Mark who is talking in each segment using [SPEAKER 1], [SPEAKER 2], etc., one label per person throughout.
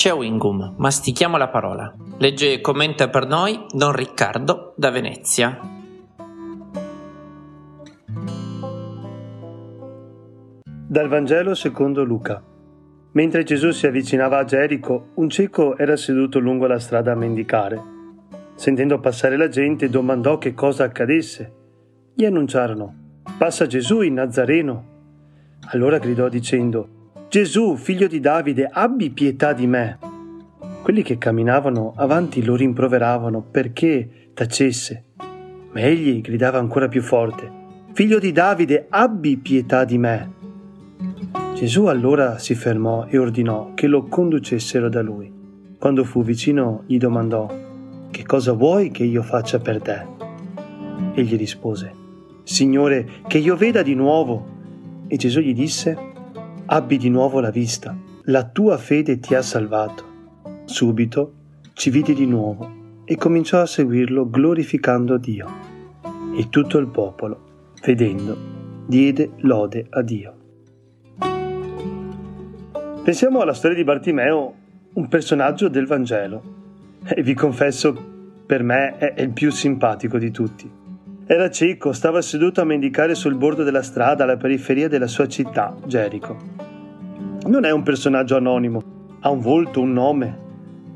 [SPEAKER 1] Chewing gum, mastichiamo la parola. Legge e commenta per noi Don Riccardo da Venezia.
[SPEAKER 2] Dal Vangelo secondo Luca. Mentre Gesù si avvicinava a Gerico, un cieco era seduto lungo la strada a mendicare. Sentendo passare la gente, domandò che cosa accadesse. Gli annunciarono: Passa Gesù il Nazareno. Allora gridò dicendo: Gesù, figlio di Davide, abbi pietà di me. Quelli che camminavano avanti lo rimproveravano perché tacesse. Ma egli gridava ancora più forte, Figlio di Davide, abbi pietà di me. Gesù allora si fermò e ordinò che lo conducessero da lui. Quando fu vicino gli domandò, Che cosa vuoi che io faccia per te? Egli rispose, Signore, che io veda di nuovo. E Gesù gli disse, abbi di nuovo la vista, la tua fede ti ha salvato. Subito ci vide di nuovo e cominciò a seguirlo glorificando Dio. E tutto il popolo, vedendo, diede lode a Dio. Pensiamo alla storia di Bartimeo, un personaggio del Vangelo. E vi confesso, per me è il più simpatico di tutti. Era cieco, stava seduto a mendicare sul bordo della strada alla periferia della sua città, Gerico. Non è un personaggio anonimo, ha un volto, un nome.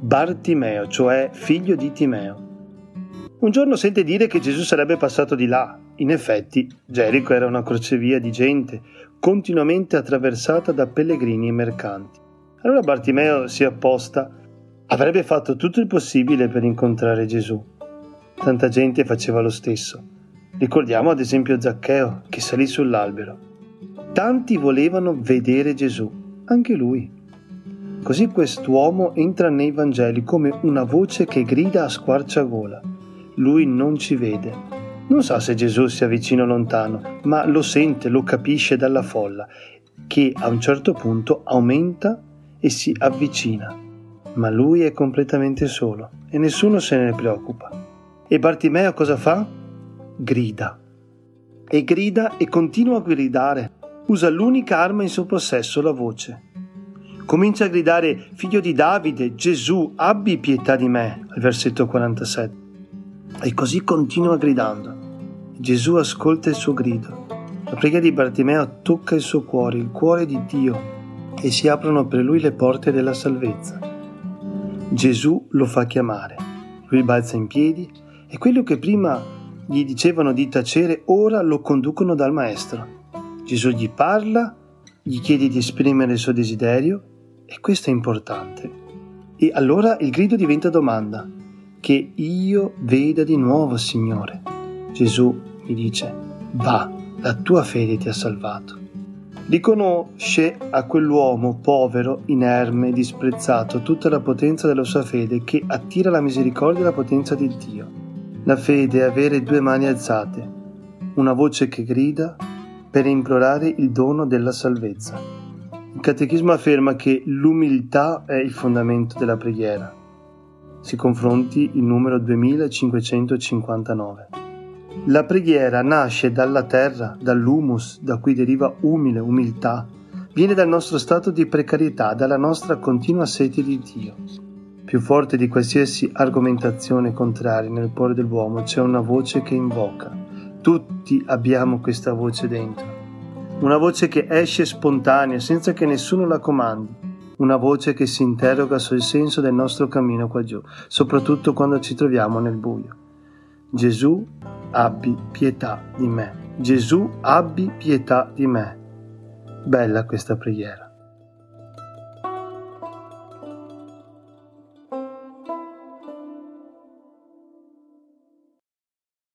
[SPEAKER 2] Bartimeo, cioè figlio di Timeo. Un giorno sente dire che Gesù sarebbe passato di là. In effetti, Gerico era una crocevia di gente, continuamente attraversata da pellegrini e mercanti. Allora Bartimeo si apposta, avrebbe fatto tutto il possibile per incontrare Gesù. Tanta gente faceva lo stesso. Ricordiamo ad esempio Zaccheo che salì sull'albero. Tanti volevano vedere Gesù, anche lui. Così quest'uomo entra nei Vangeli come una voce che grida a squarciagola. Lui non ci vede. Non sa se Gesù sia vicino o lontano, ma lo sente, lo capisce dalla folla, che a un certo punto aumenta e si avvicina. Ma lui è completamente solo e nessuno se ne preoccupa. E Bartimeo cosa fa? Grida. E grida e continua a gridare. Usa l'unica arma in suo possesso, la voce. Comincia a gridare, figlio di Davide, Gesù, abbi pietà di me, al versetto 47. E così continua gridando. Gesù ascolta il suo grido. La preghiera di Bartimeo tocca il suo cuore, il cuore di Dio, e si aprono per lui le porte della salvezza. Gesù lo fa chiamare. Lui balza in piedi e quello che prima gli dicevano di tacere, ora lo conducono dal Maestro. Gesù gli parla, gli chiede di esprimere il suo desiderio e questo è importante. E allora il grido diventa domanda. Che io veda di nuovo, Signore. Gesù gli dice, va, la tua fede ti ha salvato. Riconosce a quell'uomo povero, inerme, disprezzato tutta la potenza della sua fede che attira la misericordia e la potenza di Dio la fede è avere due mani alzate, una voce che grida per implorare il dono della salvezza. Il Catechismo afferma che l'umiltà è il fondamento della preghiera. Si confronti il numero 2559. La preghiera nasce dalla terra, dall'humus, da cui deriva umile, umiltà. Viene dal nostro stato di precarietà, dalla nostra continua sete di Dio. Più forte di qualsiasi argomentazione contraria nel cuore dell'uomo c'è una voce che invoca. Tutti abbiamo questa voce dentro. Una voce che esce spontanea senza che nessuno la comandi. Una voce che si interroga sul senso del nostro cammino qua giù, soprattutto quando ci troviamo nel buio. Gesù, abbi pietà di me. Gesù, abbi pietà di me. Bella questa preghiera.